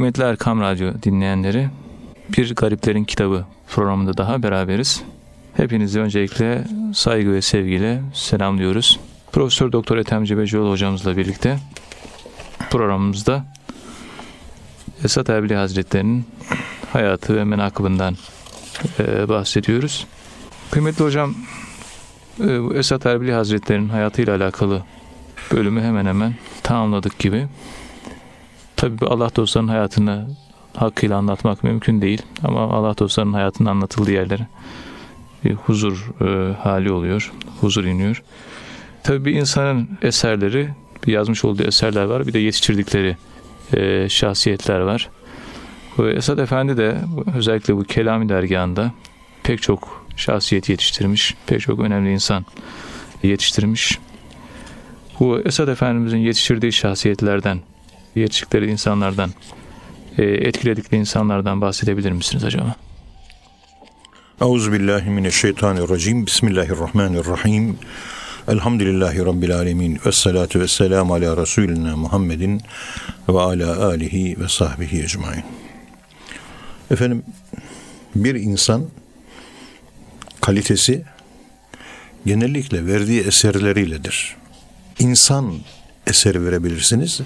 Kıymetli Erkam Radyo dinleyenleri, Bir Gariplerin Kitabı programında daha beraberiz. Hepinizi öncelikle saygı ve sevgiyle selamlıyoruz. Profesör Doktor Ethem Cebecioğlu hocamızla birlikte programımızda Esat Erbili Hazretleri'nin hayatı ve menakıbından e, bahsediyoruz. Kıymetli hocam, e, Esat Erbili Hazretleri'nin hayatıyla alakalı bölümü hemen hemen tamamladık gibi. Tabii Allah dostlarının hayatını hakkıyla anlatmak mümkün değil. Ama Allah dostlarının hayatının anlatıldığı yerlere bir huzur e, hali oluyor. Huzur iniyor. Tabii bir insanın eserleri, bir yazmış olduğu eserler var. Bir de yetiştirdikleri e, şahsiyetler var. Esad Efendi de özellikle bu Kelami dergahında pek çok şahsiyet yetiştirmiş. Pek çok önemli insan yetiştirmiş. Bu Esad Efendimizin yetiştirdiği şahsiyetlerden, yetiştikleri insanlardan, e, etkiledikleri insanlardan bahsedebilir misiniz acaba? Euzubillahimineşşeytanirracim. Bismillahirrahmanirrahim. Elhamdülillahi Rabbil alemin. Ve salatu ve selamu ala Resulina Muhammedin ve ala alihi ve sahbihi ecmain. Efendim bir insan kalitesi genellikle verdiği eserleriyledir. İnsan eseri verebilirsiniz.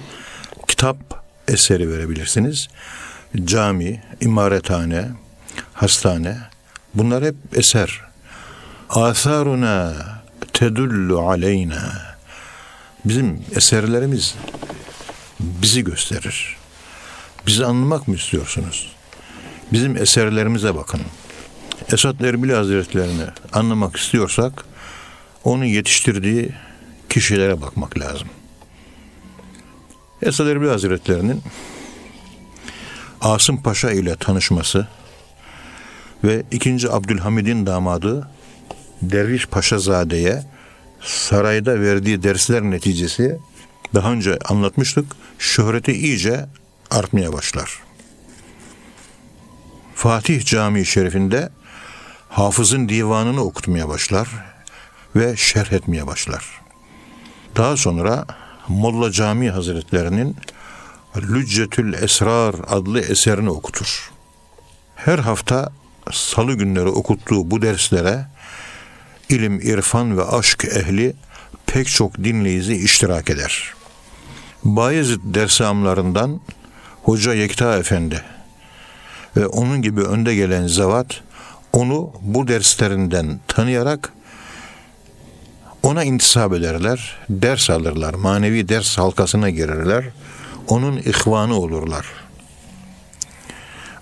Kitap eseri verebilirsiniz. Cami, imarethane, hastane bunlar hep eser. Asaruna tedullu aleyna. Bizim eserlerimiz bizi gösterir. Bizi anlamak mı istiyorsunuz? Bizim eserlerimize bakın. Esat Erbil Hazretlerini anlamak istiyorsak onun yetiştirdiği kişilere bakmak lazım. Esad Erbil Hazretlerinin Asım Paşa ile tanışması ve 2. Abdülhamid'in damadı Derviş Paşazade'ye sarayda verdiği dersler neticesi daha önce anlatmıştık. Şöhreti iyice artmaya başlar. Fatih Camii Şerifinde Hafız'ın divanını okutmaya başlar ve şerh etmeye başlar. Daha sonra Molla Cami Hazretlerinin Lüccetül Esrar adlı eserini okutur. Her hafta salı günleri okuttuğu bu derslere ilim, irfan ve aşk ehli pek çok dinleyici iştirak eder. Bayezid dersamlarından Hoca Yekta Efendi ve onun gibi önde gelen zevat onu bu derslerinden tanıyarak ona intisap ederler, ders alırlar, manevi ders halkasına girerler, onun ihvanı olurlar.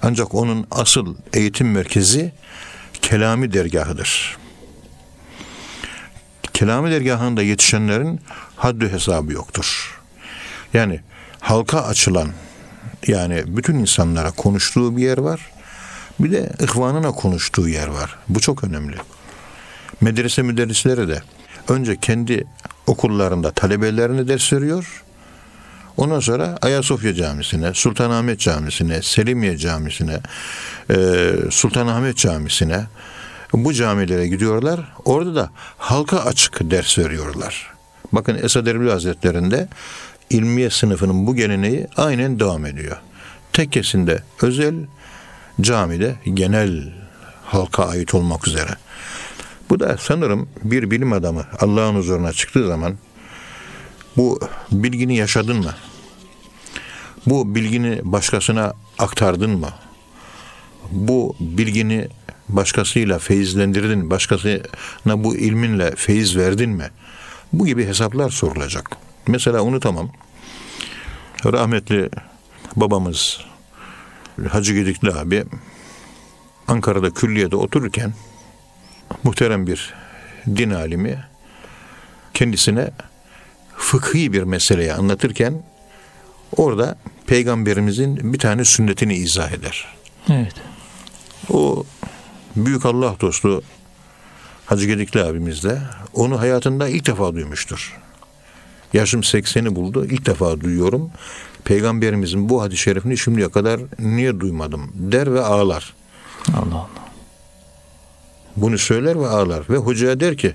Ancak onun asıl eğitim merkezi Kelami dergahıdır. Kelami dergahında yetişenlerin haddü hesabı yoktur. Yani halka açılan yani bütün insanlara konuştuğu bir yer var. Bir de ihvanına konuştuğu yer var. Bu çok önemli. Medrese müderrisleri de önce kendi okullarında talebelerine ders veriyor. Ondan sonra Ayasofya Camisi'ne, Sultanahmet Camisi'ne, Selimiye Camisi'ne, e, Sultanahmet Camisi'ne bu camilere gidiyorlar. Orada da halka açık ders veriyorlar. Bakın Esad Erbil Hazretleri'nde ilmiye sınıfının bu geleneği aynen devam ediyor. Tekkesinde özel, camide genel halka ait olmak üzere. Bu da sanırım bir bilim adamı Allah'ın huzuruna çıktığı zaman bu bilgini yaşadın mı? Bu bilgini başkasına aktardın mı? Bu bilgini başkasıyla feyizlendirdin, başkasına bu ilminle feyiz verdin mi? Bu gibi hesaplar sorulacak. Mesela unutamam. Rahmetli babamız Hacı Gedikli abi Ankara'da külliyede otururken muhterem bir din alimi kendisine fıkhi bir meseleyi anlatırken orada peygamberimizin bir tane sünnetini izah eder. Evet. O büyük Allah dostu Hacı Gedikli abimiz de onu hayatında ilk defa duymuştur. Yaşım 80'i buldu. İlk defa duyuyorum. Peygamberimizin bu hadis-i şerifini şimdiye kadar niye duymadım der ve ağlar. Allah Allah. Bunu söyler ve ağlar. Ve hocaya der ki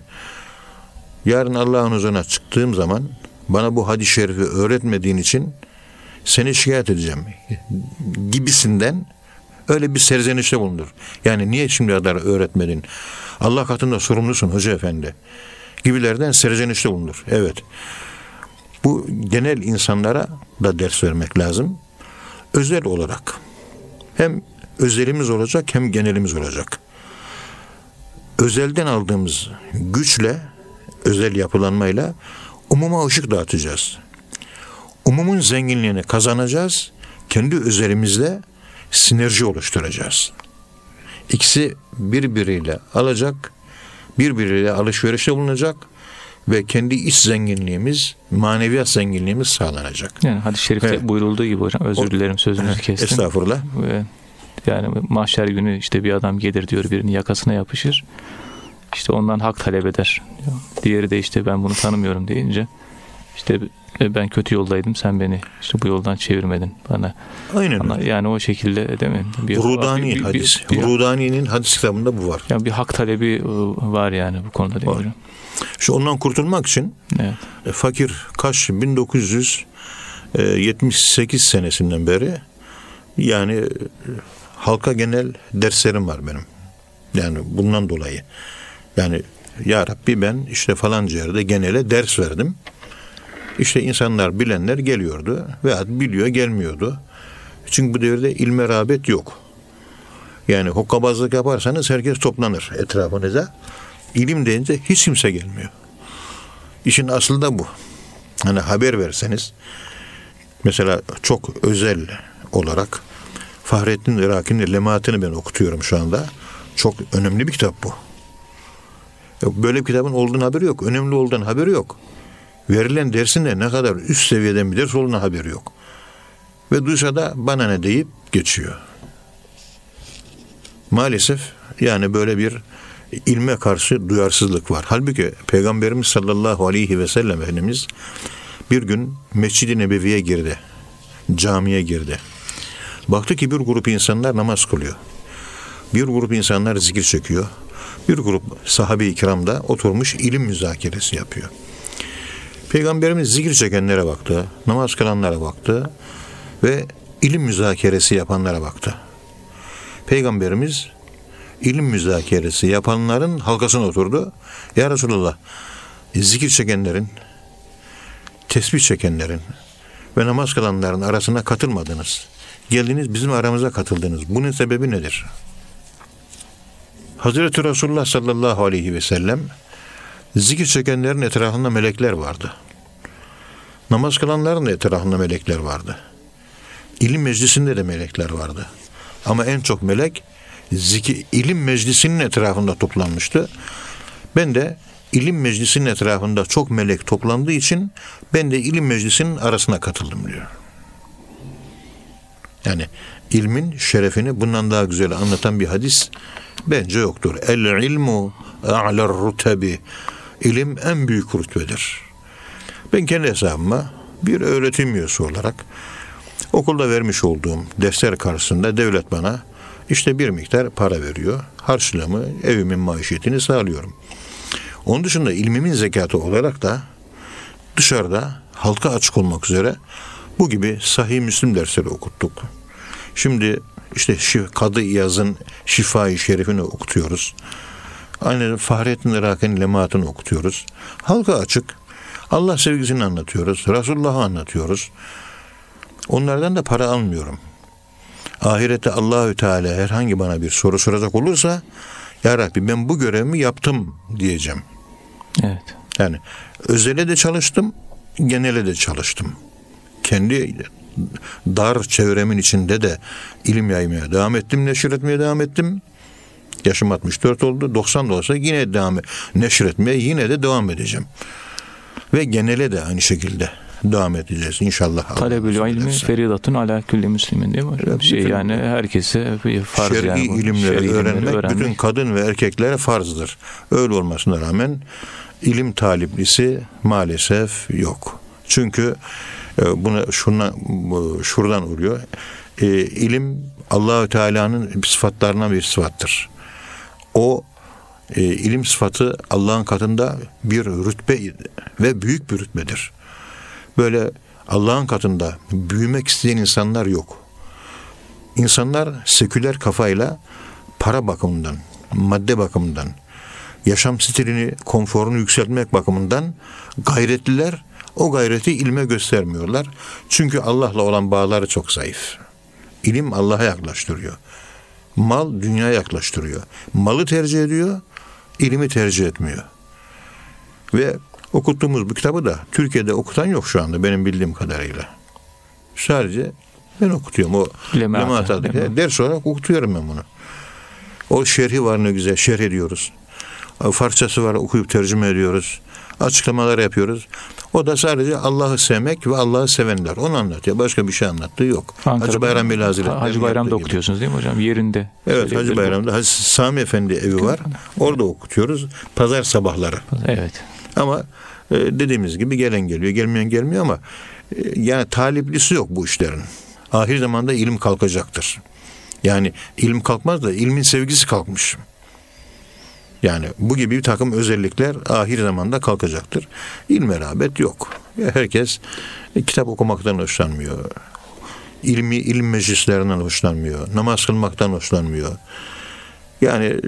yarın Allah'ın huzuruna çıktığım zaman bana bu hadis-i şerifi öğretmediğin için seni şikayet edeceğim gibisinden öyle bir serzenişte bulunur. Yani niye şimdi kadar öğretmedin? Allah katında sorumlusun hoca efendi. Gibilerden serzenişte bulunur. Evet. Bu genel insanlara da ders vermek lazım. Özel olarak. Hem özelimiz olacak hem genelimiz olacak. Özelden aldığımız güçle, özel yapılanmayla umuma ışık dağıtacağız. Umumun zenginliğini kazanacağız. Kendi özelimizle sinerji oluşturacağız. İkisi birbiriyle alacak, birbiriyle alışverişte bulunacak ve kendi iç zenginliğimiz, maneviyat zenginliğimiz sağlanacak. Yani hadis-i şerifte Evet. buyurulduğu gibi hocam özür dilerim sözünüzü kestim. Estağfurullah. Ve yani mahşer günü işte bir adam gelir diyor birinin yakasına yapışır. İşte ondan hak talep eder. Diğeri de işte ben bunu tanımıyorum deyince işte e, ben kötü yoldaydım sen beni işte bu yoldan çevirmedin bana. Aynen Ama öyle. yani o şekilde değil mi? Bir, Rudani bir- bir- hadis. bir- Rudani'nin hadis kitabında bu var. yani bir hak talebi e, var yani bu konuda değil mi? Şu ondan kurtulmak için Evet. e, fakir kaç 1978 senesinden beri yani halka genel derslerim var benim. Yani bundan dolayı. Yani ya Rabbi ben işte falanca yerde genele ders verdim. İşte insanlar bilenler geliyordu veya biliyor gelmiyordu. Çünkü bu devirde ilme rağbet yok. Yani hokkabazlık yaparsanız herkes toplanır etrafınıza. İlim deyince hiç kimse gelmiyor. İşin aslı da bu. Hani haber verseniz mesela çok özel olarak Fahrettin Iraki'nin Lemaatini ben okutuyorum şu anda. Çok önemli bir kitap bu. Böyle bir kitabın olduğunu haberi yok. Önemli olduğunu haberi yok. Verilen dersin de ne kadar üst seviyeden bir ders olduğunu haberi yok. Ve duysa da bana ne deyip geçiyor. Maalesef yani böyle bir ilme karşı duyarsızlık var. Halbuki Peygamberimiz sallallahu aleyhi ve sellem Efendimiz bir gün Mescid-i Nebevi'ye girdi. Camiye girdi. Baktı ki bir grup insanlar namaz kılıyor. Bir grup insanlar zikir çekiyor. Bir grup sahabe-i kiram da oturmuş ilim müzakeresi yapıyor. Peygamberimiz zikir çekenlere baktı, namaz kılanlara baktı ve ilim müzakeresi yapanlara baktı. Peygamberimiz ilim müzakeresi yapanların halkasına oturdu. Ya Resulallah zikir çekenlerin, tesbih çekenlerin ve namaz kılanların arasına katılmadınız. Geldiniz bizim aramıza katıldınız. Bunun sebebi nedir? Hazreti Resulullah sallallahu aleyhi ve sellem zikir çekenlerin etrafında melekler vardı. Namaz kılanların da etrafında melekler vardı. İlim meclisinde de melekler vardı. Ama en çok melek zikir, ilim meclisinin etrafında toplanmıştı. Ben de ilim meclisinin etrafında çok melek toplandığı için ben de ilim meclisinin arasına katıldım diyor. Yani ilmin şerefini bundan daha güzel anlatan bir hadis bence yoktur. El ilmu a'ler rutebi. İlim en büyük rütbedir. Ben kendi hesabıma bir öğretim üyesi olarak okulda vermiş olduğum dersler karşısında devlet bana işte bir miktar para veriyor. Harçlığımı, evimin maişetini sağlıyorum. Onun dışında ilmimin zekatı olarak da dışarıda halka açık olmak üzere bu gibi sahih Müslim dersleri okuttuk. Şimdi işte Kadı İyaz'ın Şifa-i Şerifini okutuyoruz. Aynı Fahrettin Irak'ın Lemaatını okutuyoruz. Halka açık. Allah sevgisini anlatıyoruz. Resulullah'ı anlatıyoruz. Onlardan da para almıyorum. Ahirette Allahü Teala herhangi bana bir soru soracak olursa Ya Rabbi ben bu görevimi yaptım diyeceğim. Evet. Yani özele de çalıştım, genele de çalıştım. Kendi dar çevremin içinde de ilim yaymaya devam ettim, neşir etmeye devam ettim. Yaşım 64 oldu. 90 da olsa yine devam neşir etmeye yine de devam edeceğim. Ve genele de aynı şekilde devam edeceğiz inşallah. Allah Talebül ilmi feridatun ala külli müslimin değil mi? Evet, şey bütün- yani herkese bir farz Şer'i yani. bu. ilimleri Şer'i öğrenmek, bütün kadın ve erkeklere farzdır. Öyle olmasına rağmen ilim taliplisi maalesef yok. Çünkü e, buna şuna şuradan oluyor. E, ilim Allahü Teala'nın sıfatlarından bir sıfattır. O e, ilim sıfatı Allah'ın katında bir rütbe ve büyük bir rütbedir. Böyle Allah'ın katında büyümek isteyen insanlar yok. İnsanlar seküler kafayla para bakımından, madde bakımından, yaşam stilini, konforunu yükseltmek bakımından gayretliler o gayreti ilme göstermiyorlar. Çünkü Allah'la olan bağları çok zayıf. İlim Allah'a yaklaştırıyor. Mal dünyaya yaklaştırıyor. Malı tercih ediyor, ilimi tercih etmiyor. Ve okuttuğumuz bu kitabı da Türkiye'de okutan yok şu anda benim bildiğim kadarıyla. Sadece ben okutuyorum. O Lemaat, Lemaat adlı- Lemaat. ders olarak okutuyorum ben bunu. O şerhi var ne güzel. Şerh ediyoruz. Farsçası var okuyup tercüme ediyoruz. Açıklamalar yapıyoruz. O da sadece Allah'ı sevmek ve Allah'ı sevenler. Onu anlatıyor. Başka bir şey anlattığı yok. Hacı Bayram Veli Hazretleri. Hacı Bayram'da okutuyorsunuz değil mi hocam? Yerinde. Evet Hacı. Bayram'da Hacı Sami Efendi evi var. Orada okutuyoruz. Pazar sabahları. Evet. Ama e, dediğimiz gibi gelen geliyor, gelmeyen gelmiyor ama e, yani taliplisi yok bu işlerin. Ahir zamanda ilim kalkacaktır. Yani ilim kalkmaz da ilmin sevgisi kalkmış. Yani bu gibi bir takım özellikler ahir zamanda kalkacaktır. İlme rağbet yok. Herkes kitap okumaktan hoşlanmıyor. İlmi ilim meclislerinden hoşlanmıyor. Namaz kılmaktan hoşlanmıyor. Yani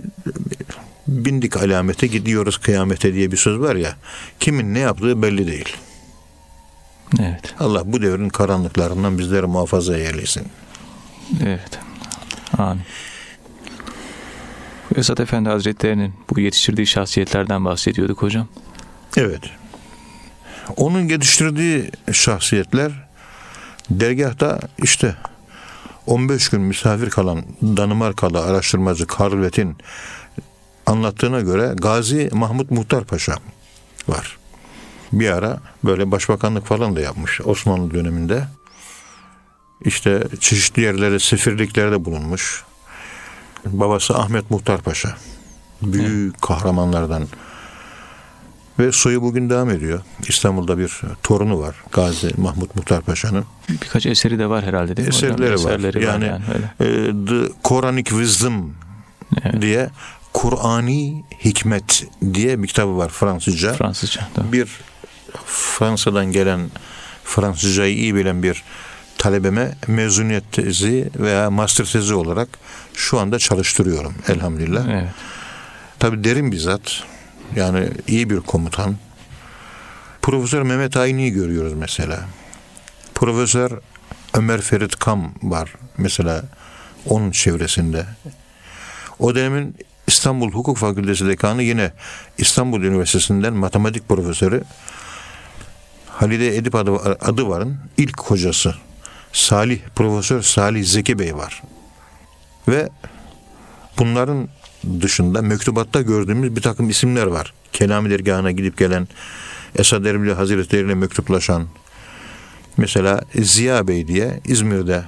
bindik alamete gidiyoruz kıyamete diye bir söz var ya. Kimin ne yaptığı belli değil. Evet. Allah bu devrin karanlıklarından bizleri muhafaza eylesin. Evet. Amin. Esat Efendi Hazretleri'nin bu yetiştirdiği şahsiyetlerden bahsediyorduk hocam. Evet. Onun yetiştirdiği şahsiyetler dergahta işte 15 gün misafir kalan Danimarkalı araştırmacı Karl Vett'in anlattığına göre Gazi Mahmut Muhtar Paşa var. Bir ara böyle başbakanlık falan da yapmış Osmanlı döneminde. İşte çeşitli yerlerde, sefirliklerde bulunmuş. Babası Ahmet Muhtar Paşa. Büyük kahramanlardan. Ve soyu bugün devam ediyor. İstanbul'da bir torunu var. Gazi Mahmut Muhtar Paşa'nın. Birkaç eseri de var herhalde değil mi hocam? Eserleri var. Eserleri Yani, öyle. e, The Quranic Wisdom Evet. diye Kur'ani Hikmet diye bir kitabı var Fransızca. Fransızca. Tamam. bir Fransa'dan gelen Fransızcayı iyi bilen bir talebeme mezuniyet tezi veya master tezi olarak şu anda çalıştırıyorum elhamdülillah. Evet. Tabi derin bir zat. Yani iyi bir komutan. Profesör Mehmet Ayni'yi görüyoruz mesela. Profesör Ömer Ferit Kam var mesela onun çevresinde. O dönemin İstanbul Hukuk Fakültesi dekanı yine İstanbul Üniversitesi'nden matematik profesörü Halide Edip adı, adı varın ilk hocası Salih Profesör Salih Zeki Bey var. Ve bunların dışında mektubatta gördüğümüz bir takım isimler var. Kelami dergahına gidip gelen Esad Erbil Hazretleri ile mektuplaşan mesela Ziya Bey diye İzmir'de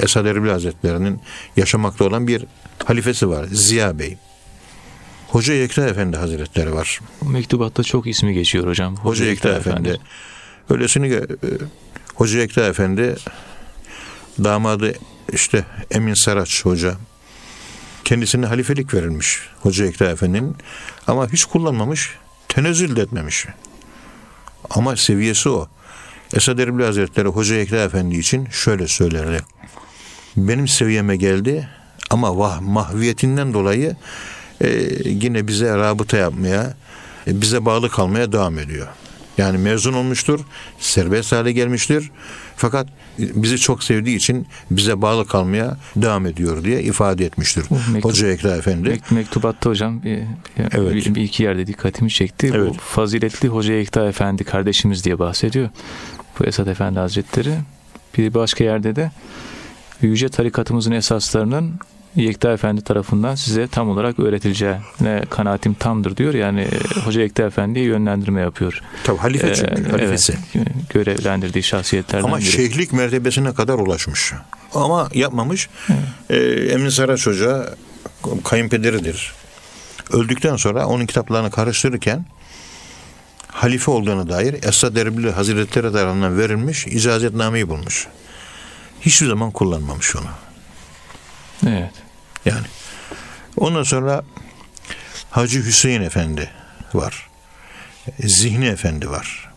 Esad Erbil Hazretleri'nin yaşamakta olan bir halifesi var. Ziya Bey. Hoca Yekta Efendi Hazretleri var. Mektubatta çok ismi geçiyor hocam. Hoca Yekta Efendi. Öylesini gö- e, Hoca Yekta Efendi damadı işte Emin Saraç Hoca kendisine halifelik verilmiş Hoca Yekta Efendi'nin ama hiç kullanmamış tenezzül de etmemiş. Ama seviyesi o. Esad Erbil Hazretleri Hoca Yekta Efendi için şöyle söylerdi. Benim seviyeme geldi ama vah, mahviyetinden dolayı e, yine bize rabıta yapmaya, e, bize bağlı kalmaya devam ediyor. Yani mezun olmuştur, serbest hale gelmiştir. Fakat bizi çok sevdiği için bize bağlı kalmaya devam ediyor diye ifade etmiştir. Bu mektup- Hoca Ekra Efendi. Mek- Mektubatta hocam bir, Evet. bir, bir iki yerde dikkatimi çekti. Bu Evet. faziletli Hoca Ekta Efendi kardeşimiz diye bahsediyor. Bu Esat Efendi Hazretleri. Bir başka yerde de Yüce tarikatımızın esaslarının Yekta Efendi tarafından size tam olarak öğretileceğine kanaatim tamdır diyor. Yani e, Hoca Yekta Efendi'ye yönlendirme yapıyor. Tabii halife Ee, çünkü halifesi. evet, görevlendirdiği şahsiyetlerden Ama biri. şeyhlik mertebesine kadar ulaşmış. Ama yapmamış. Ee, Emin Saraç Hoca kayınpederidir. Öldükten sonra onun kitaplarını karıştırırken halife olduğuna dair Esad Erbil Hazretleri tarafından verilmiş icazetnameyi bulmuş. Hiçbir zaman kullanmamış onu. Evet. Yani. Ondan sonra Hacı Hüseyin Efendi var. Zihni Efendi var.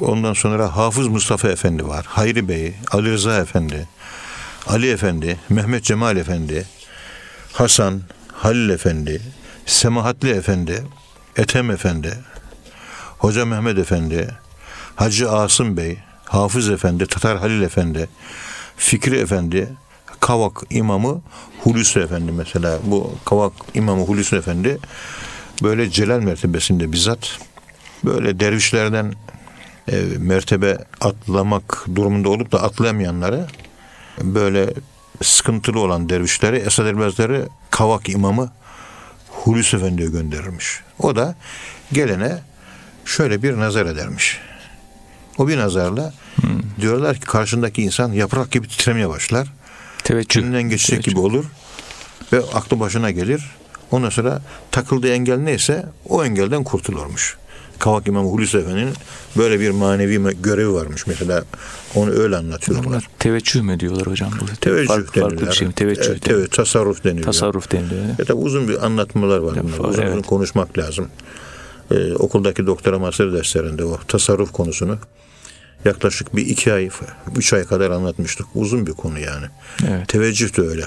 Ondan sonra Hafız Mustafa Efendi var. Hayri Bey, Ali Rıza Efendi, Ali Efendi, Mehmet Cemal Efendi, Hasan, Halil Efendi, Semahatli Efendi, Ethem Efendi, Hoca Mehmet Efendi, Hacı Asım Bey, Hafız Efendi, Tatar Halil Efendi, Fikri Efendi, Kavak İmamı Hulusi Efendi mesela. Bu Kavak İmamı Hulusi Efendi böyle celal mertebesinde bizzat böyle dervişlerden e, mertebe atlamak durumunda olup da atlayamayanları böyle sıkıntılı olan dervişleri Esad Elbazları Kavak imamı Hulusi Efendi'ye gönderirmiş. O da gelene şöyle bir nazar edermiş. O bir nazarla diyorlar ki karşındaki insan yaprak gibi titremeye başlar. Teveccüh. Önünden geçecek Teveccüh. gibi olur ve aklı başına gelir. Ondan sonra takıldığı engel neyse o engelden kurtulurmuş. Kavak İmamı Hulusi Efendi'nin böyle bir manevi görevi varmış mesela. Onu öyle anlatıyorlar. Bunlar teveccüh mü diyorlar hocam? Bu Teveccüh farklı, denirler. farklı bir şey mi? Teveccüh. Evet, deniliyor. evet, tasarruf deniliyor. Tasarruf deniliyor. Ya tabii uzun bir anlatmalar var. bunlar. Uzun evet. uzun konuşmak lazım. Ee, okuldaki doktora master derslerinde o tasarruf konusunu yaklaşık bir iki ay, üç ay kadar anlatmıştık. Uzun bir konu yani. Evet. Teveccüh de öyle.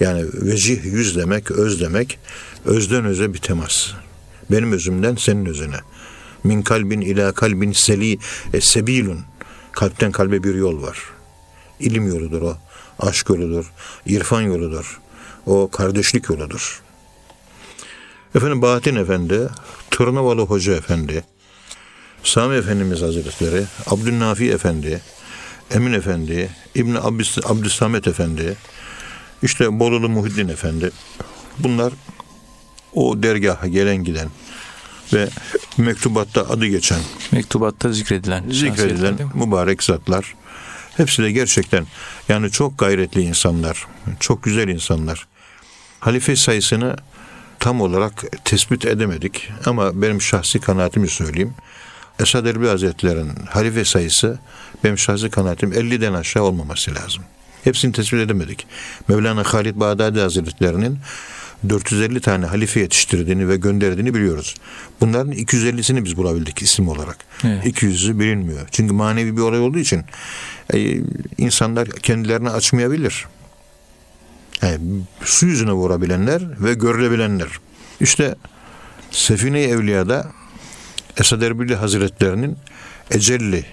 Yani vecih yüz demek, öz demek. Özden öze bir temas. Benim özümden senin özüne. Min kalbin ila kalbin seli e, sebilun. Kalpten kalbe bir yol var. İlim yoludur o. Aşk yoludur. irfan yoludur. O kardeşlik yoludur. Efendim Bahattin Efendi, Tırnavalı Hoca Efendi, Sami Efendimiz Hazretleri, Abdülnafi Efendi, Emin Efendi, Abdüs, Abdüssamet Efendi, işte Bolulu Muhiddin Efendi. Bunlar o dergaha gelen giden ve mektubatta adı geçen, Mektubatta zikredilen. zikredilen mübarek zatlar. Hepsi de gerçekten yani çok gayretli insanlar, çok güzel insanlar. Halife sayısını tam olarak tespit edemedik ama benim şahsi kanaatimi söyleyeyim. Esad Erbil Hazretleri'nin halife sayısı benim şahsi kanaatim 50'den aşağı olmaması lazım. Hepsini tespit edemedik. Mevlana Halid Bağdadi Hazretleri'nin 450 tane halife yetiştirdiğini ve gönderdiğini biliyoruz. Bunların 250'sini biz bulabildik isim olarak. Evet. 200'ü bilinmiyor. Çünkü manevi bir olay olduğu için e, insanlar kendilerini açmayabilir. Yani su yüzüne vurabilenler ve görülebilenler. İşte Sefine-i Evliya'da Esad Erbil Hazretlerinin Ecelli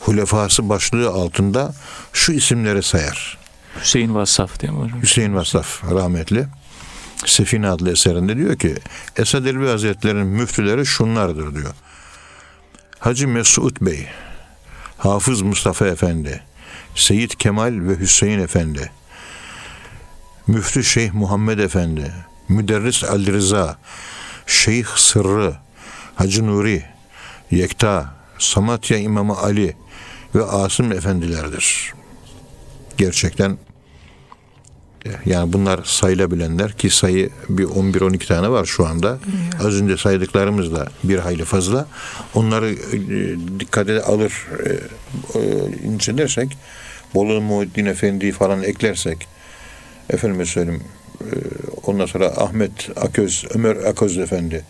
hulefası başlığı altında şu isimleri sayar. Hüseyin Vassaf değil mi hocam? Hüseyin Vasaf rahmetli Sefine adlı eserinde diyor ki Esad Elbi Hazretleri'nin müftüleri şunlardır diyor. Hacı Mesud Bey, Hafız Mustafa Efendi, Seyit Kemal ve Hüseyin Efendi, Müftü Şeyh Muhammed Efendi, Müderris Ali Rıza, Şeyh Sırrı, Hacı Nuri, Yekta, Samatya İmamı Ali ve Asım Efendilerdir. Gerçekten yani bunlar sayılabilenler ki sayı bir 11-12 tane var şu anda. Az önce saydıklarımız da bir hayli fazla. Onları e, dikkate alır e, e, incelersek Bolu Muhiddin Efendi'yi falan eklersek efendime söyleyeyim ondan sonra Ahmet Aköz, Ömer Aköz Efendi,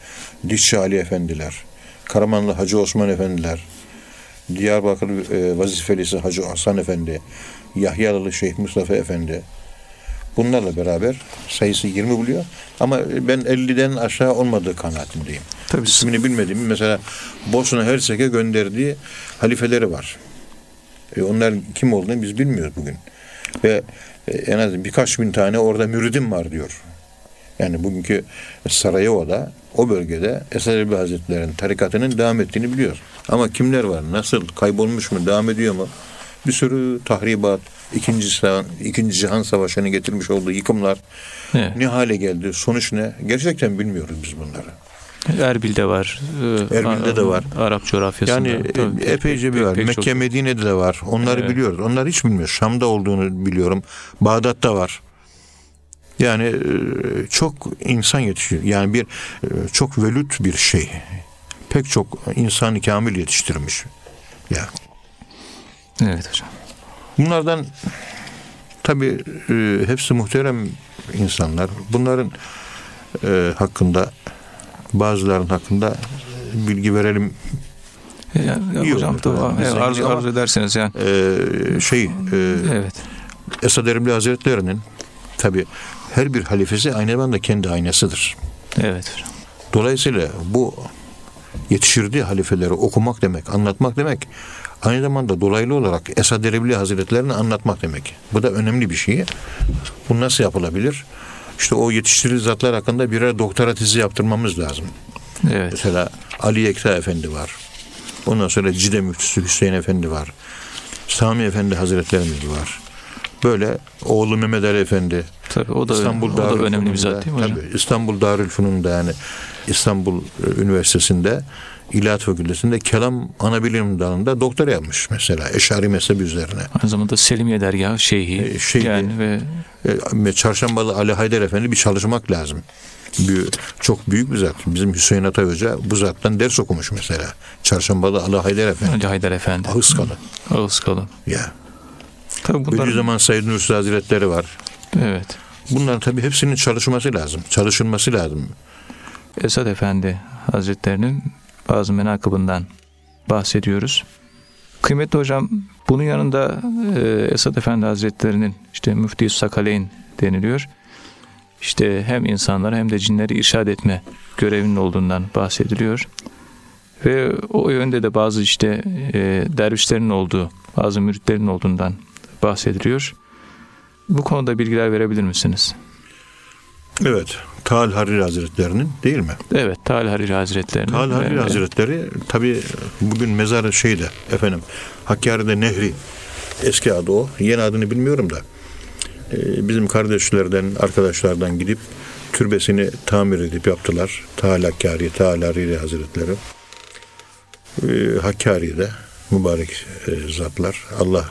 Dişçi Ali Efendiler, Karamanlı Hacı Osman Efendiler, Diyarbakır e, vazifelisi Hacı Hasan Efendi, Yahyalılı Şeyh Mustafa Efendi, Bunlarla beraber sayısı 20 buluyor. Ama ben 50'den aşağı olmadığı kanaatindeyim. Tabii İsmini bilmediğim mesela Bosna Hersek'e gönderdiği halifeleri var. E onlar kim olduğunu biz bilmiyoruz bugün. Ve e, en az birkaç bin tane orada müridim var diyor. Yani bugünkü Sarajevo'da o bölgede Esad Erbil Hazretleri'nin tarikatının devam ettiğini biliyoruz. Ama kimler var? Nasıl? Kaybolmuş mu? Devam ediyor mu? Bir sürü tahribat, ikinci, ikinci Cihan Savaşı'nın getirmiş olduğu yıkımlar Evet. ne hale geldi? Sonuç ne? Gerçekten bilmiyoruz biz bunları. Erbil'de var. e, Erbil'de de var. Arap coğrafyasında. Yani Tabii, e, epeyce bir pek- var. pek Mekke, çok- Medine'de de var. Onları Evet. biliyoruz. Onları hiç bilmiyoruz. Şam'da olduğunu biliyorum. Bağdat'ta var. Yani e, çok insan yetişiyor. Yani bir e, çok velüt bir şey. Pek çok insan kamil yetiştirmiş. Ya Evet hocam. bunlardan tabii e, hepsi muhterem insanlar. Bunların e, hakkında bazılarının hakkında bilgi verelim Ya, ya İyi hocam Yani biz evet, arzu, ederseniz yani. Ee, şey e, Evet. Esad Erbil Hazretleri'nin tabi her bir halifesi aynı zamanda kendi aynasıdır. Evet. Dolayısıyla bu yetiştirdiği halifeleri okumak demek, anlatmak demek aynı zamanda dolaylı olarak Esad Erbil Hazretlerini anlatmak demek. Bu da önemli bir şey. Bu nasıl yapılabilir? İşte o yetiştirdiği zatlar hakkında birer doktora tezi yaptırmamız lazım. Evet. Mesela Ali Ekta Efendi var. Ondan sonra Cide Müftüsü Hüseyin Efendi var. Sami Efendi Hazretlerimiz var. Böyle oğlu Mehmet Ali Efendi. Tabii o da İstanbul o da önemli bir zat değil mi hocam? tabii, İstanbul Darülfünun'da yani İstanbul e, Üniversitesi'nde İlahiyat Fakültesi'nde kelam anabilim dalında doktora yapmış mesela Eşari mezhebi üzerine. Aynı zamanda Selimiye Dergahı Şeyhi. E, şeyhi. Yani ve E, Çarşambalı Ali Haydar Efendi bir çalışmak lazım. Bir, çok büyük bir zat. Bizim Hüseyin Atay Hoca bu zattan ders okumuş mesela. Çarşambalı Ali Haydar Efendi. Ali Haydar Efendi. Ağızkalı. Ağızkalı. Ya. Tabii bunlar, Bediüzzaman Said Nursi Hazretleri var. evet. Bunların tabii hepsinin çalışması lazım. Çalışılması lazım. Esad Efendi Hazretlerinin bazı menakıbından bahsediyoruz. Kıymetli hocam bunun yanında e, Esad Efendi Hazretlerinin işte Müfti Sakaleyn deniliyor. İşte hem insanlara hem de cinleri irşad etme görevinin olduğundan bahsediliyor. Ve o yönde de bazı işte e, dervişlerin olduğu, bazı müritlerin olduğundan bahsediliyor. Bu konuda bilgiler verebilir misiniz? Evet. Tal Hariri Hazretlerinin değil mi? Evet, Talha Hariri Hazretlerinin. Tal Hariri ve- Hazretleri tabii bugün mezarı şeyde efendim Hakkari'de Nehri eski adı o. Yeni adını bilmiyorum da e, bizim kardeşlerden arkadaşlardan gidip türbesini tamir edip yaptılar. Tal Hakkari, Tal Hariri Hazretleri. E, Hakkari'de mübarek e, zatlar. Allah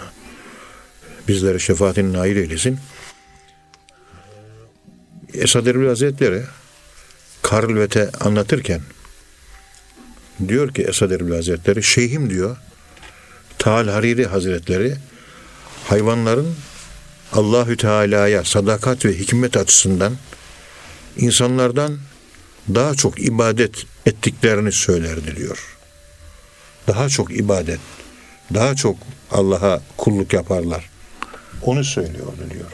bizlere şefaatini nail eylesin. Esad Erbil Hazretleri Karlvet'e anlatırken diyor ki Esad Erbil Hazretleri şeyhim diyor Taal Hariri Hazretleri hayvanların Allahü Teala'ya sadakat ve hikmet açısından insanlardan daha çok ibadet ettiklerini söylerdi diyor. Daha çok ibadet, daha çok Allah'a kulluk yaparlar. Onu söylüyordu diyor.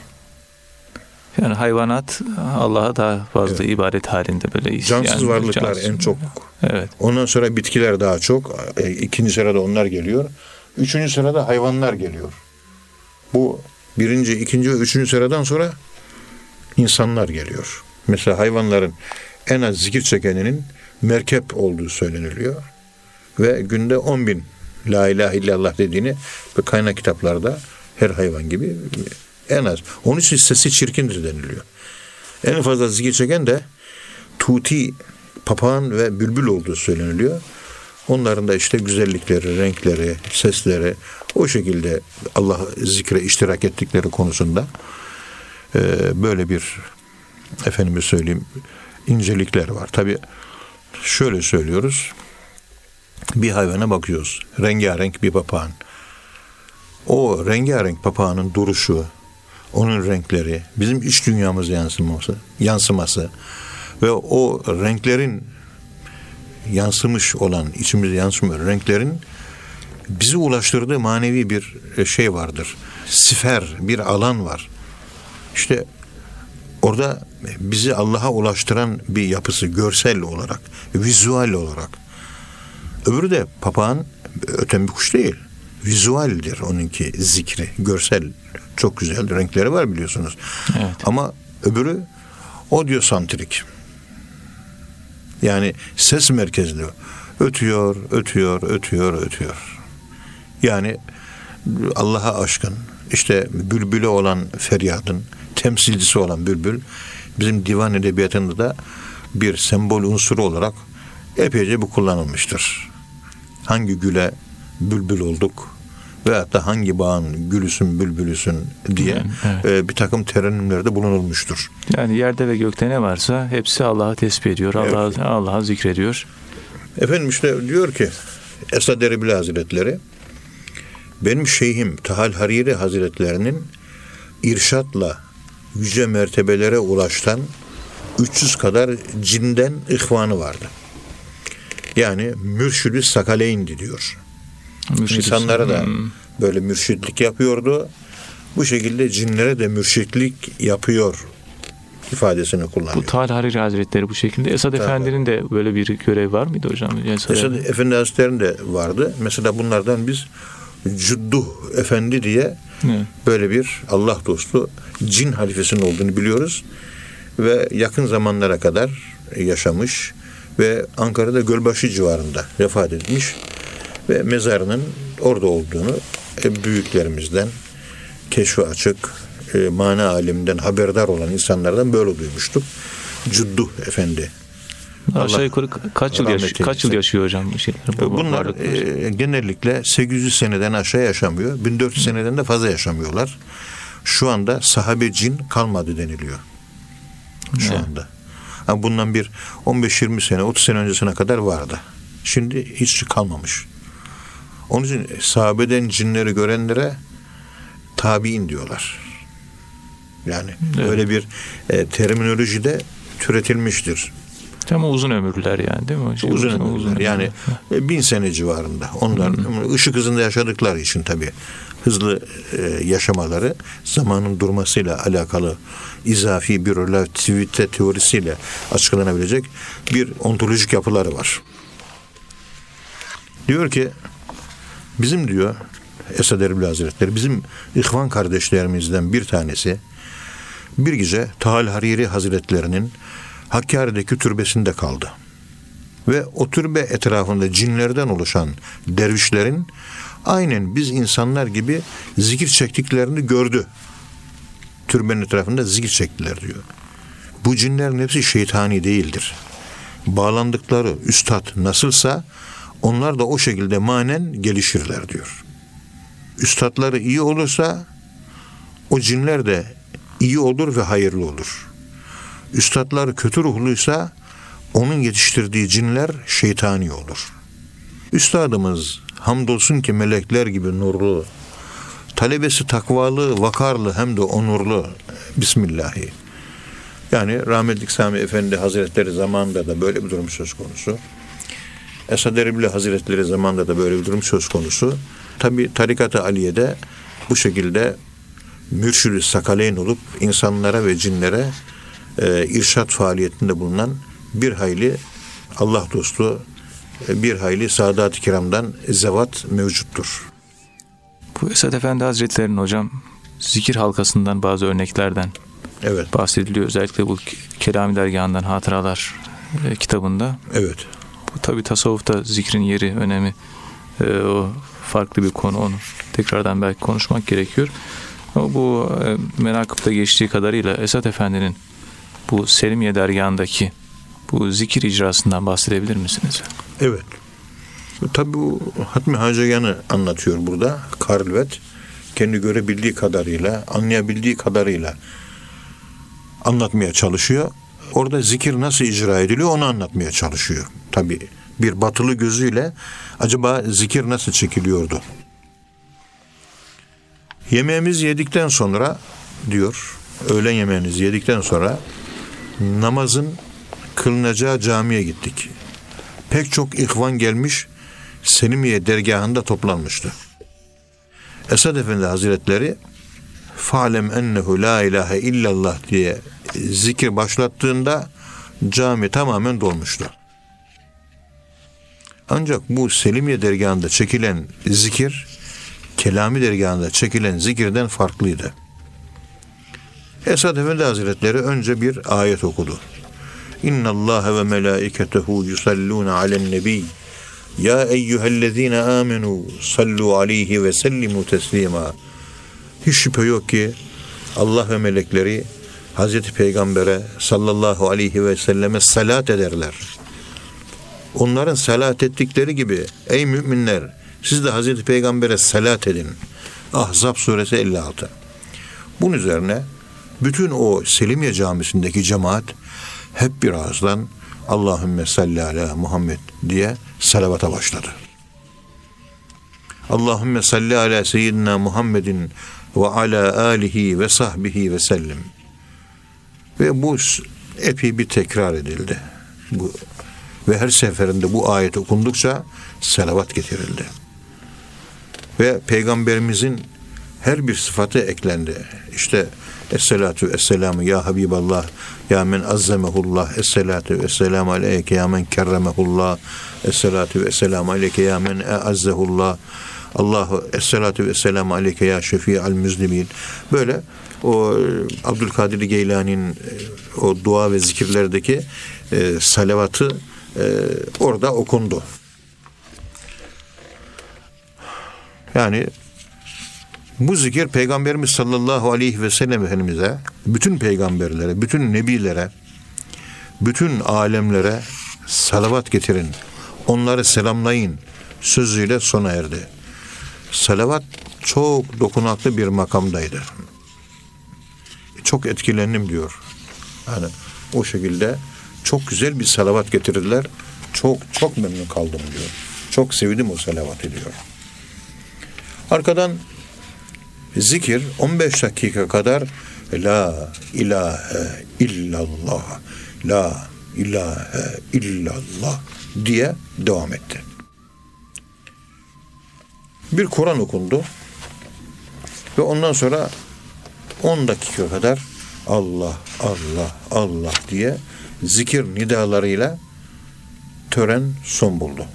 Yani hayvanat Allah'a daha fazla ibadet halinde böyle. Cansız yani varlıklar cansız- en çok Evet. Ondan sonra bitkiler daha çok. E, ikinci sırada onlar geliyor. Üçüncü sırada hayvanlar geliyor. Bu birinci, ikinci ve üçüncü sıradan sonra insanlar geliyor. Mesela hayvanların en az zikir çekeninin merkep olduğu söyleniliyor. Ve günde 10 bin La ilahe illallah dediğini ve kaynak kitaplarda her hayvan gibi en az. Onun için sesi çirkindir deniliyor. En fazla zikir çeken de tuti papağan ve bülbül olduğu söyleniliyor. Onların da işte güzellikleri, renkleri, sesleri o şekilde Allah zikre iştirak ettikleri konusunda e, böyle bir efendime söyleyeyim incelikler var. Tabi şöyle söylüyoruz. Bir hayvana bakıyoruz. Rengarenk bir papağan. O rengarenk papağanın duruşu, onun renkleri, bizim iç dünyamız yansıması, yansıması ve o renklerin yansımış olan, içimize yansımıyor renklerin bizi ulaştırdığı manevi bir e, şey vardır. Sifer, bir alan var. İşte orada bizi Allah'a ulaştıran bir yapısı görsel olarak, vizüel olarak. Öbürü de papağan öten bir kuş değil. Vizüeldir onunki zikri, görsel. Çok güzel renkleri var biliyorsunuz. Evet. Ama öbürü audiosantrik. Yani ses merkezli. Ötüyor, ötüyor, ötüyor, ötüyor. Yani Allah'a aşkın, işte bülbülü olan feryadın, temsilcisi olan bülbül, bizim divan edebiyatında da bir sembol unsuru olarak epeyce bu kullanılmıştır. Hangi güle bülbül olduk veyahut da hangi bağın gülüsün bülbülüsün diye Evet. e, bir takım terennümlerde bulunulmuştur. Yani yerde ve gökte ne varsa hepsi Allah'ı tesbih ediyor. Allah'ı Allah'ı zikrediyor. Efendim işte diyor ki Esad Erbil Hazretleri benim şeyhim Tahal Hariri Hazretlerinin irşatla yüce mertebelere ulaştan 300 kadar cinden ihvanı vardı. Yani mürşidü sakaleyndi diyor. Mürşid İnsanlara da Hmm. böyle mürşitlik yapıyordu. Bu şekilde cinlere de mürşitlik yapıyor ifadesini kullanıyor. Bu Tal Hariri Hazretleri bu şekilde. Esad Efendi'nin de böyle bir görev var mıydı hocam? Esad Esad Efendi Hazretleri'nin de vardı. Mesela bunlardan biz Cudduh Efendi diye Evet. böyle bir Allah dostu cin halifesinin olduğunu biliyoruz. Ve yakın zamanlara kadar yaşamış ve Ankara'da Gölbaşı civarında vefat etmiş ve mezarının orada olduğunu e, büyüklerimizden keşfi açık, e, mana aleminden haberdar olan insanlardan böyle duymuştuk. Cudduh Efendi. Aşağı yukarı kaç yıl yaşıyor? Kaç yıl yaşıyor hocam şeyler? Bu Bunlar e, genellikle 800 seneden aşağı yaşamıyor. 1400 seneden de fazla yaşamıyorlar. Şu anda sahabe cin kalmadı deniliyor. Şu Evet. anda. Ama bundan bir 15-20 sene, 30 sene öncesine kadar vardı. Şimdi hiç kalmamış. Onun için sahabeden cinleri görenlere tabi'in diyorlar. Yani Evet. öyle bir e, terminoloji de türetilmiştir. Ama uzun ömürlüler yani değil mi hocam? uzun ömürler. Yani ömürlüler. bin sene civarında. Onlar ışık hızında yaşadıkları için tabii hızlı e, yaşamaları zamanın durmasıyla alakalı izafi bir relativite teorisiyle açıklanabilecek bir ontolojik yapıları var. Diyor ki bizim diyor Esad Erbil Hazretleri bizim ihvan kardeşlerimizden bir tanesi bir gece Tahal Hariri Hazretlerinin Hakkari'deki türbesinde kaldı. Ve o türbe etrafında cinlerden oluşan dervişlerin aynen biz insanlar gibi zikir çektiklerini gördü. Türbenin etrafında zikir çektiler diyor. Bu cinlerin hepsi şeytani değildir. Bağlandıkları üstad nasılsa onlar da o şekilde manen gelişirler diyor. Üstadları iyi olursa o cinler de iyi olur ve hayırlı olur. Üstadlar kötü ruhluysa onun yetiştirdiği cinler şeytani olur. Üstadımız hamdolsun ki melekler gibi nurlu, talebesi takvalı, vakarlı hem de onurlu. Bismillahi. Yani rahmetlik Sami Efendi Hazretleri zamanında da böyle bir durum söz konusu. Esad Erbil Hazretleri zamanında da böyle bir durum söz konusu. Tabi Tarikat-ı Aliye'de bu şekilde mürşid sakaleyn olup insanlara ve cinlere e, irşat faaliyetinde bulunan bir hayli Allah dostu e, bir hayli Sadat-ı Kiram'dan zevat mevcuttur. Bu Esad Efendi Hazretleri'nin hocam zikir halkasından bazı örneklerden Evet, bahsediliyor. Özellikle bu Kelami Dergahı'ndan Hatıralar e, kitabında. evet. Bu tabi tasavvufta zikrin yeri, önemi e, o farklı bir konu. Onu tekrardan belki konuşmak gerekiyor. Ama bu e, menakıpta geçtiği kadarıyla Esat Efendi'nin bu Selimiye dergahındaki bu zikir icrasından bahsedebilir misiniz? Evet. Tabi bu Hatmi Hacegan'ı anlatıyor burada. Karlvet kendi görebildiği kadarıyla, anlayabildiği kadarıyla anlatmaya çalışıyor. Orada zikir nasıl icra ediliyor onu anlatmaya çalışıyor. Tabi bir batılı gözüyle acaba zikir nasıl çekiliyordu? Yemeğimizi yedikten sonra diyor, öğlen yemeğinizi yedikten sonra namazın kılınacağı camiye gittik. Pek çok ihvan gelmiş Selimiye dergahında toplanmıştı. Esad Efendi Hazretleri Falem ennehu la ilahe illallah diye zikir başlattığında cami tamamen dolmuştu. Ancak bu Selimiye dergahında çekilen zikir Kelami dergahında çekilen zikirden farklıydı. Esad Efendi Hazretleri önce bir ayet okudu. İnna Allah ve melaiketehu yusalluna alen nebi. Ya eyyühellezine amenu sallu aleyhi ve sellimu teslima. Hiç şüphe yok ki Allah ve melekleri Hazreti Peygamber'e sallallahu aleyhi ve selleme salat ederler. Onların salat ettikleri gibi ey müminler siz de Hazreti Peygamber'e salat edin. Ahzab suresi 56. Bunun üzerine bütün o Selimiye camisindeki cemaat hep bir ağızdan Allahümme salli ala Muhammed diye salavata başladı. Allahümme salli ala seyyidina Muhammedin ve ala alihi ve sahbihi ve sellim. Ve bu epey bir tekrar edildi. Bu Ve her seferinde bu ayet okundukça selavat getirildi. Ve peygamberimizin her bir sıfatı eklendi. İşte Esselatu Esselamu Ya Habiballah Ya men azzamehullah Esselatu Esselamu aleyke Ya men kerremehullah Esselatu Esselamu aleyke Ya men eazzehullah Allahu Esselatu Esselamu aleyke Ya şefi'al müzlimin Böyle o Abdülkadir Geylani'nin e, o dua ve zikirlerdeki e, salavatı e, orada okundu. Yani bu zikir Peygamberimiz sallallahu aleyhi ve sellem Efendimiz'e, bütün peygamberlere, bütün nebilere, bütün alemlere salavat getirin. Onları selamlayın sözüyle sona erdi. Salavat çok dokunaklı bir makamdaydı. Çok etkilendim diyor. Yani o şekilde çok güzel bir salavat getirdiler. Çok çok memnun kaldım diyor. Çok sevdim o salavatı diyor. Arkadan zikir 15 dakika kadar La ilahe illallah La ilahe illallah diye devam etti. Bir Kur'an okundu ve ondan sonra 10 dakika kadar Allah, Allah, Allah diye zikir nidalarıyla tören son buldu.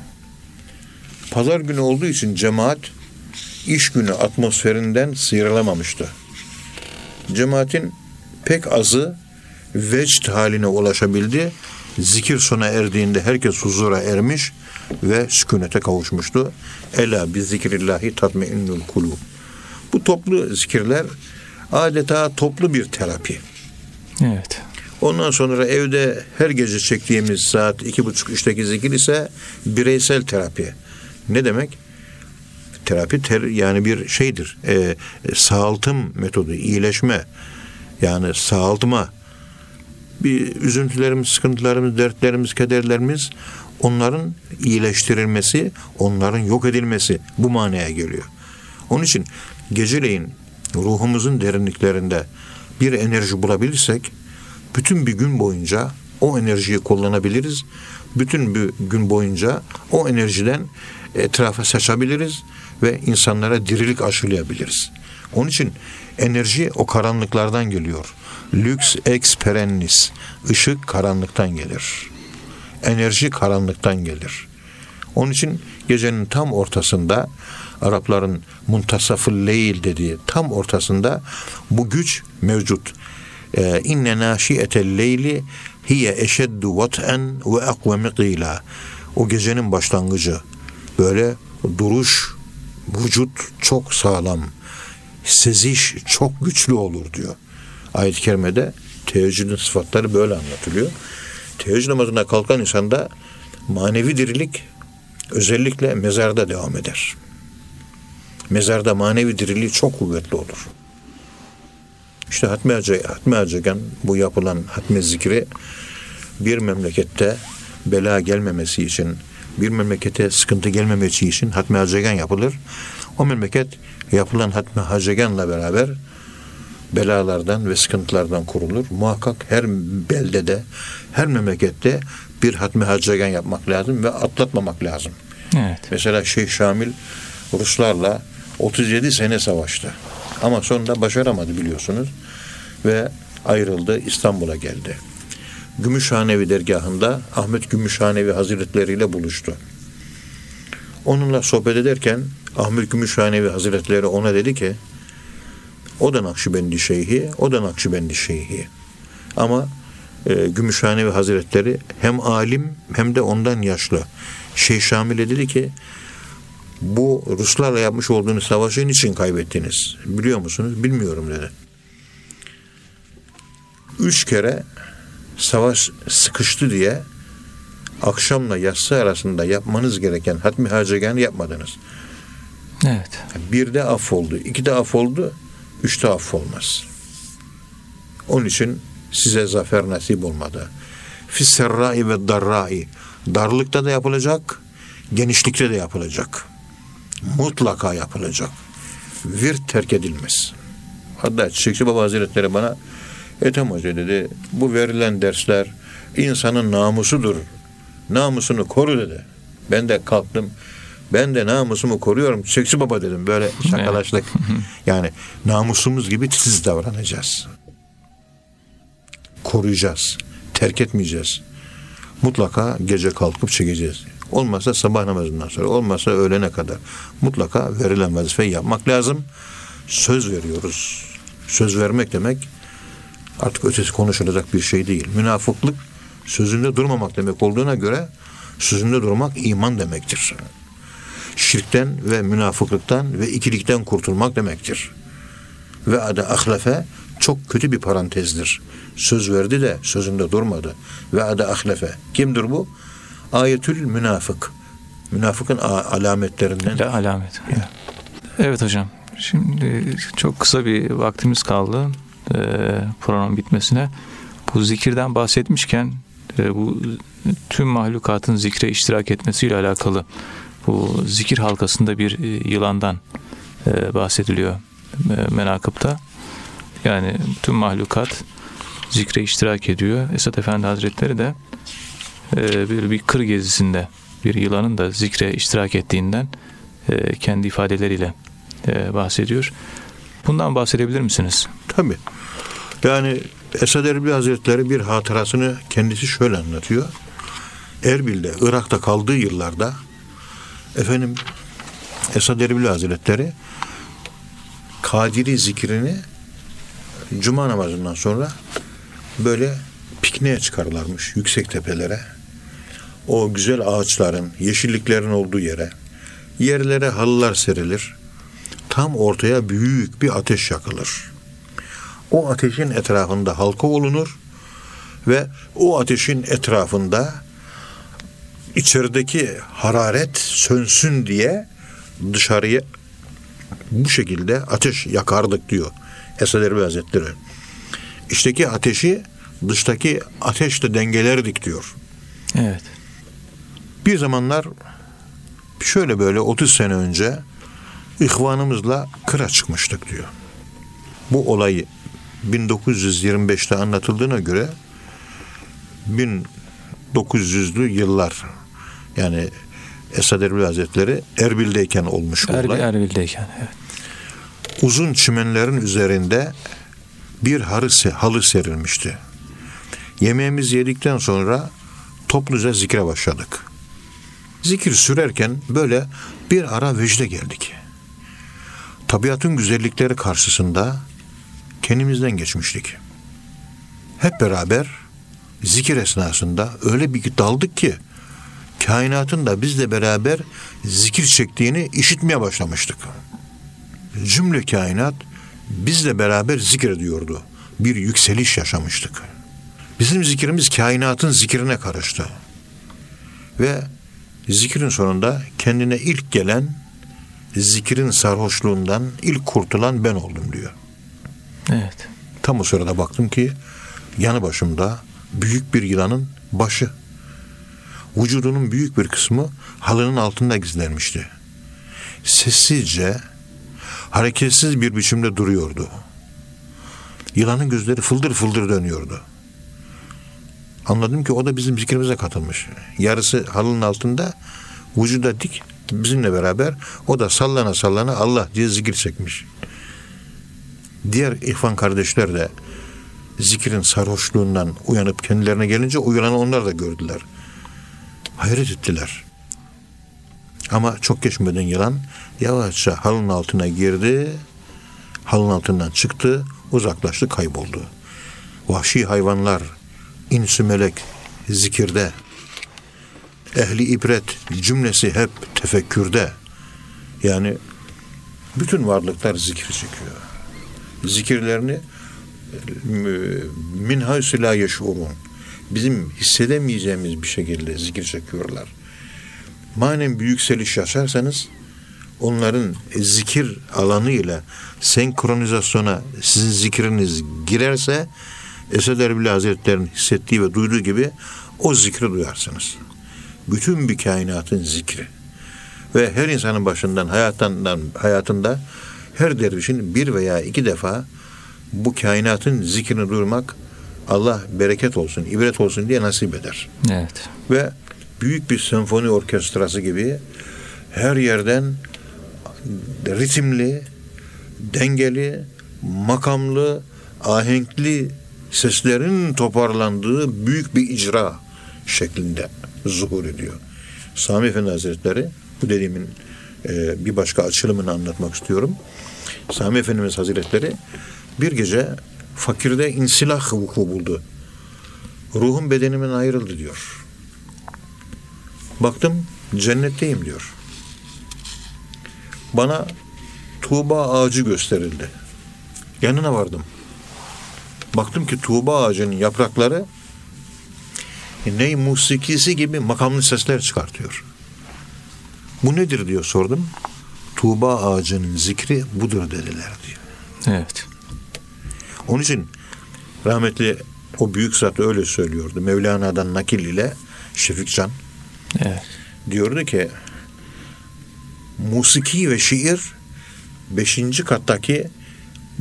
Pazar günü olduğu için cemaat iş günü atmosferinden sıyrılamamıştı. Cemaatin pek azı vecd haline ulaşabildi. Zikir sona erdiğinde herkes huzura ermiş ve sükunete kavuşmuştu. Ela bi zikrillahi tatmeinnul kulub. Bu toplu zikirler adeta toplu bir terapi. Evet. Ondan sonra evde her gece çektiğimiz saat iki buçuk üçteki zikir ise bireysel terapi. Ne demek? Terapi ter, yani bir şeydir. E, sağaltım metodu, iyileşme. Yani sağaltma. Bir üzüntülerimiz, sıkıntılarımız, dertlerimiz, kederlerimiz onların iyileştirilmesi, onların yok edilmesi bu manaya geliyor. Onun için geceleyin ruhumuzun derinliklerinde bir enerji bulabilirsek bütün bir gün boyunca o enerjiyi kullanabiliriz. Bütün bir gün boyunca o enerjiden etrafa saçabiliriz ve insanlara dirilik aşılayabiliriz. Onun için enerji o karanlıklardan geliyor. Lüks ex perennis. Işık karanlıktan gelir. Enerji karanlıktan gelir. Onun için gecenin tam ortasında Arapların muntasafı leyl dediği tam ortasında bu güç mevcut. Ee, İnne naşiyetel leyli hiye eşeddu vat'en ve akvemi qila. O gecenin başlangıcı. Böyle duruş, vücut çok sağlam. Seziş çok güçlü olur diyor. Ayet-i kerimede teheccüdün sıfatları böyle anlatılıyor. Teheccüd namazına kalkan insanda manevi dirilik özellikle mezarda devam eder. Mezarda manevi diriliği çok kuvvetli olur. İşte Hatmi Hatmi Hacıgan bu yapılan hatmi zikri bir memlekette bela gelmemesi için, bir memlekete sıkıntı gelmemesi için Hatmi Hacıgan yapılır. O memleket yapılan Hatmi Hacıgan'la beraber belalardan ve sıkıntılardan kurulur. Muhakkak her beldede, her memlekette bir Hatmi Hacıgan yapmak lazım ve atlatmamak lazım. Evet. Mesela Şeyh Şamil Ruslarla 37 sene savaştı. Ama sonunda başaramadı biliyorsunuz. Ve ayrıldı İstanbul'a geldi. Gümüşhanevi dergahında Ahmet Gümüşhanevi Hazretleri ile buluştu. Onunla sohbet ederken Ahmet Gümüşhanevi Hazretleri ona dedi ki o da Nakşibendi Şeyhi, o da Nakşibendi Şeyhi. Ama e, Gümüşhanevi Hazretleri hem alim hem de ondan yaşlı. Şeyh Şamil'e dedi ki bu Ruslarla yapmış olduğunuz savaşı için kaybettiniz? Biliyor musunuz? Bilmiyorum dedi. Üç kere savaş sıkıştı diye akşamla yatsı arasında yapmanız gereken hatmi haceganı yapmadınız. Evet. Bir de af oldu, iki de af oldu, üç de af olmaz. Onun için size zafer nasip olmadı. Fisserrai ve darrai. Darlıkta da yapılacak, genişlikte de yapılacak. Mutlaka yapılacak. Virt terk edilmez. Hatta Çiçekçi Baba Hazretleri bana Ethem Hoca dedi bu verilen dersler insanın namusudur namusunu koru dedi. Ben de kalktım. Ben de namusumu koruyorum. Seksi baba dedim. Böyle şakalaştık. yani namusumuz gibi titiz davranacağız. Koruyacağız. Terk etmeyeceğiz. Mutlaka gece kalkıp çekeceğiz. Olmazsa sabah namazından sonra, olmazsa öğlene kadar. Mutlaka verilen vazifeyi yapmak lazım. Söz veriyoruz. Söz vermek demek artık ötesi konuşulacak bir şey değil. Münafıklık sözünde durmamak demek olduğuna göre sözünde durmak iman demektir. Şirkten ve münafıklıktan ve ikilikten kurtulmak demektir. Ve adı ahlefe çok kötü bir parantezdir. Söz verdi de sözünde durmadı. Ve adı ahlefe. Kimdir bu? Ayetül münafık. Münafıkın alametlerinden. La alamet. Evet hocam. Şimdi çok kısa bir vaktimiz kaldı e, program bitmesine. Bu zikirden bahsetmişken e, bu tüm mahlukatın zikre iştirak etmesiyle alakalı bu zikir halkasında bir e, yılandan e, bahsediliyor e, menakıpta. Yani tüm mahlukat zikre iştirak ediyor. Esat Efendi Hazretleri de e, bir, bir kır gezisinde bir yılanın da zikre iştirak ettiğinden e, kendi ifadeleriyle e, bahsediyor. Bundan bahsedebilir misiniz? Tabii. Yani Esad Erbil Hazretleri bir hatırasını kendisi şöyle anlatıyor. Erbil'de, Irak'ta kaldığı yıllarda efendim Esad Erbil Hazretleri Kadiri zikrini Cuma namazından sonra böyle pikniğe çıkarlarmış yüksek tepelere. O güzel ağaçların, yeşilliklerin olduğu yere. Yerlere halılar serilir. Tam ortaya büyük bir ateş yakılır. O ateşin etrafında halka olunur ve o ateşin etrafında içerideki hararet sönsün diye dışarıya bu şekilde ateş yakardık diyor Esad Erbil Hazretleri. İçteki ateşi dıştaki ateşle dengelerdik diyor. Evet. Bir zamanlar şöyle böyle 30 sene önce ihvanımızla kıra çıkmıştık diyor. Bu olay 1925'te anlatıldığına göre 1900'lü yıllar yani Esad Erbil Hazretleri Erbil'deyken olmuş bu Erbil, olay. Erbil'deyken. Evet. Uzun çimenlerin üzerinde bir halı, halı serilmişti. Yemeğimizi yedikten sonra topluca zikre başladık. Zikir sürerken böyle bir ara vecde geldik. Tabiatın güzellikleri karşısında kendimizden geçmiştik. Hep beraber zikir esnasında öyle bir daldık ki kainatın da bizle beraber zikir çektiğini işitmeye başlamıştık. Cümle kainat bizle beraber zikrediyordu. Bir yükseliş yaşamıştık. Bizim zikrimiz kainatın zikrine karıştı. Ve zikrin sonunda kendine ilk gelen zikrin sarhoşluğundan ilk kurtulan ben oldum diyor. Evet. Tam o sırada baktım ki yanı başımda büyük bir yılanın başı. Vücudunun büyük bir kısmı halının altında gizlenmişti. Sessizce, hareketsiz bir biçimde duruyordu. Yılanın gözleri fıldır fıldır dönüyordu. Anladım ki o da bizim zikrimize katılmış. Yarısı halının altında, vücuda dik, bizimle beraber o da sallana sallana Allah diye zikir çekmiş. Diğer ihvan kardeşler de zikrin sarhoşluğundan uyanıp kendilerine gelince uyanan onlar da gördüler. Hayret ettiler. Ama çok geçmeden yılan yavaşça halının altına girdi. Halının altından çıktı, uzaklaştı, kayboldu. Vahşi hayvanlar, insü melek zikirde. Ehli ibret cümlesi hep tefekkürde. Yani bütün varlıklar zikir çekiyor. Zikirlerini min haysu yeşurun. Bizim hissedemeyeceğimiz bir şekilde zikir çekiyorlar. Manen bir yükseliş yaşarsanız onların zikir alanıyla senkronizasyona sizin zikriniz girerse Esed Erbil Hazretleri'nin hissettiği ve duyduğu gibi o zikri duyarsınız. Bütün bir kainatın zikri. Ve her insanın başından hayatından hayatında her dervişin bir veya iki defa bu kainatın zikrini duymak Allah bereket olsun, ibret olsun diye nasip eder. Evet. Ve büyük bir senfoni orkestrası gibi her yerden ritimli, dengeli, makamlı, ahenkli seslerin toparlandığı büyük bir icra şeklinde zuhur ediyor. Sami Efendi Hazretleri bu dediğimin e, bir başka açılımını anlatmak istiyorum. Sami Efendimiz Hazretleri bir gece fakirde insilah vuku buldu. Ruhum bedenimin ayrıldı diyor. Baktım cennetteyim diyor. Bana Tuğba ağacı gösterildi. Yanına vardım. Baktım ki Tuğba ağacının yaprakları ney musikisi gibi makamlı sesler çıkartıyor. Bu nedir diyor sordum. Tuğba ağacının zikri budur dediler diyor. Evet. Onun için rahmetli o büyük zat öyle söylüyordu. Mevlana'dan nakil ile Şefikcan Evet. diyordu ki musiki ve şiir beşinci kattaki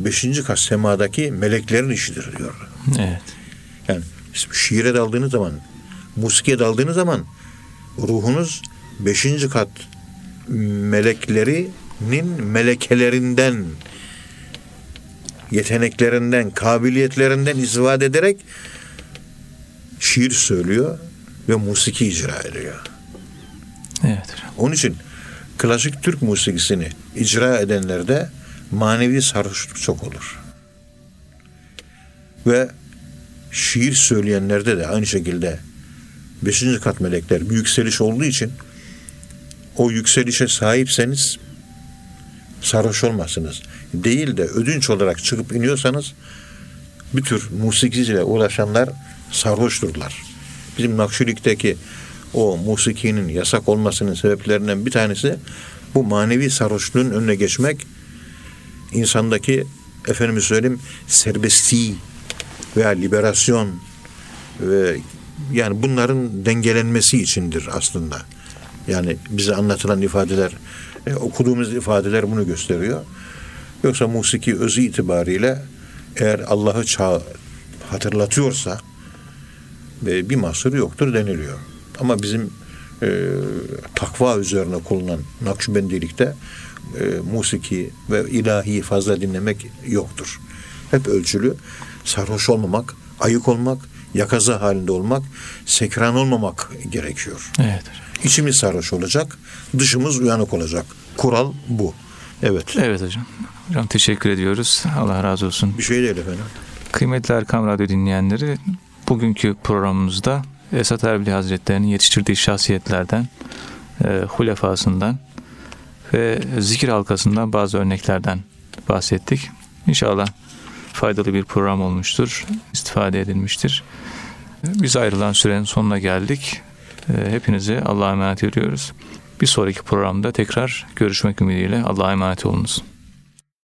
beşinci kat semadaki meleklerin işidir diyordu. Evet. Yani şiire daldığınız zaman, musikiye daldığınız zaman ruhunuz beşinci kat meleklerinin melekelerinden, yeteneklerinden, kabiliyetlerinden izvade ederek şiir söylüyor ve musiki icra ediyor. Evet. Onun için klasik Türk musikisini icra edenlerde manevi sarhoşluk çok olur. Ve şiir söyleyenlerde de aynı şekilde beşinci kat melekler bir yükseliş olduğu için o yükselişe sahipseniz sarhoş olmazsınız. Değil de ödünç olarak çıkıp iniyorsanız bir tür musikiyle uğraşanlar sarhoşturlar. Bizim Nakşilik'teki o musikinin yasak olmasının sebeplerinden bir tanesi bu manevi sarhoşluğun önüne geçmek insandaki efendime söyleyeyim serbestliği veya liberasyon ve yani bunların dengelenmesi içindir aslında. Yani bize anlatılan ifadeler, e, okuduğumuz ifadeler bunu gösteriyor. Yoksa musiki özü itibariyle eğer Allah'ı ça- hatırlatıyorsa e, bir mahsuru yoktur deniliyor. Ama bizim e, takva üzerine kullanan Nakşibendilikte e, musiki ve ilahi fazla dinlemek yoktur. Hep ölçülü, sarhoş olmamak, ayık olmak, yakaza halinde olmak, sekran olmamak gerekiyor. Evet. İçimiz sarhoş olacak, dışımız uyanık olacak. Kural bu. Evet. Evet hocam. Hocam teşekkür ediyoruz. Allah razı olsun. Bir şey değil efendim. Kıymetli Erkam Radyo dinleyenleri, bugünkü programımızda Esat Erbil Hazretleri'nin yetiştirdiği şahsiyetlerden, e, hulefasından ve zikir halkasından bazı örneklerden bahsettik. İnşallah faydalı bir program olmuştur, istifade edilmiştir. Biz ayrılan sürenin sonuna geldik. E, Hepinize Allah'a emanet ediyoruz. Bir sonraki programda tekrar görüşmek ümidiyle Allah'a emanet olunuz.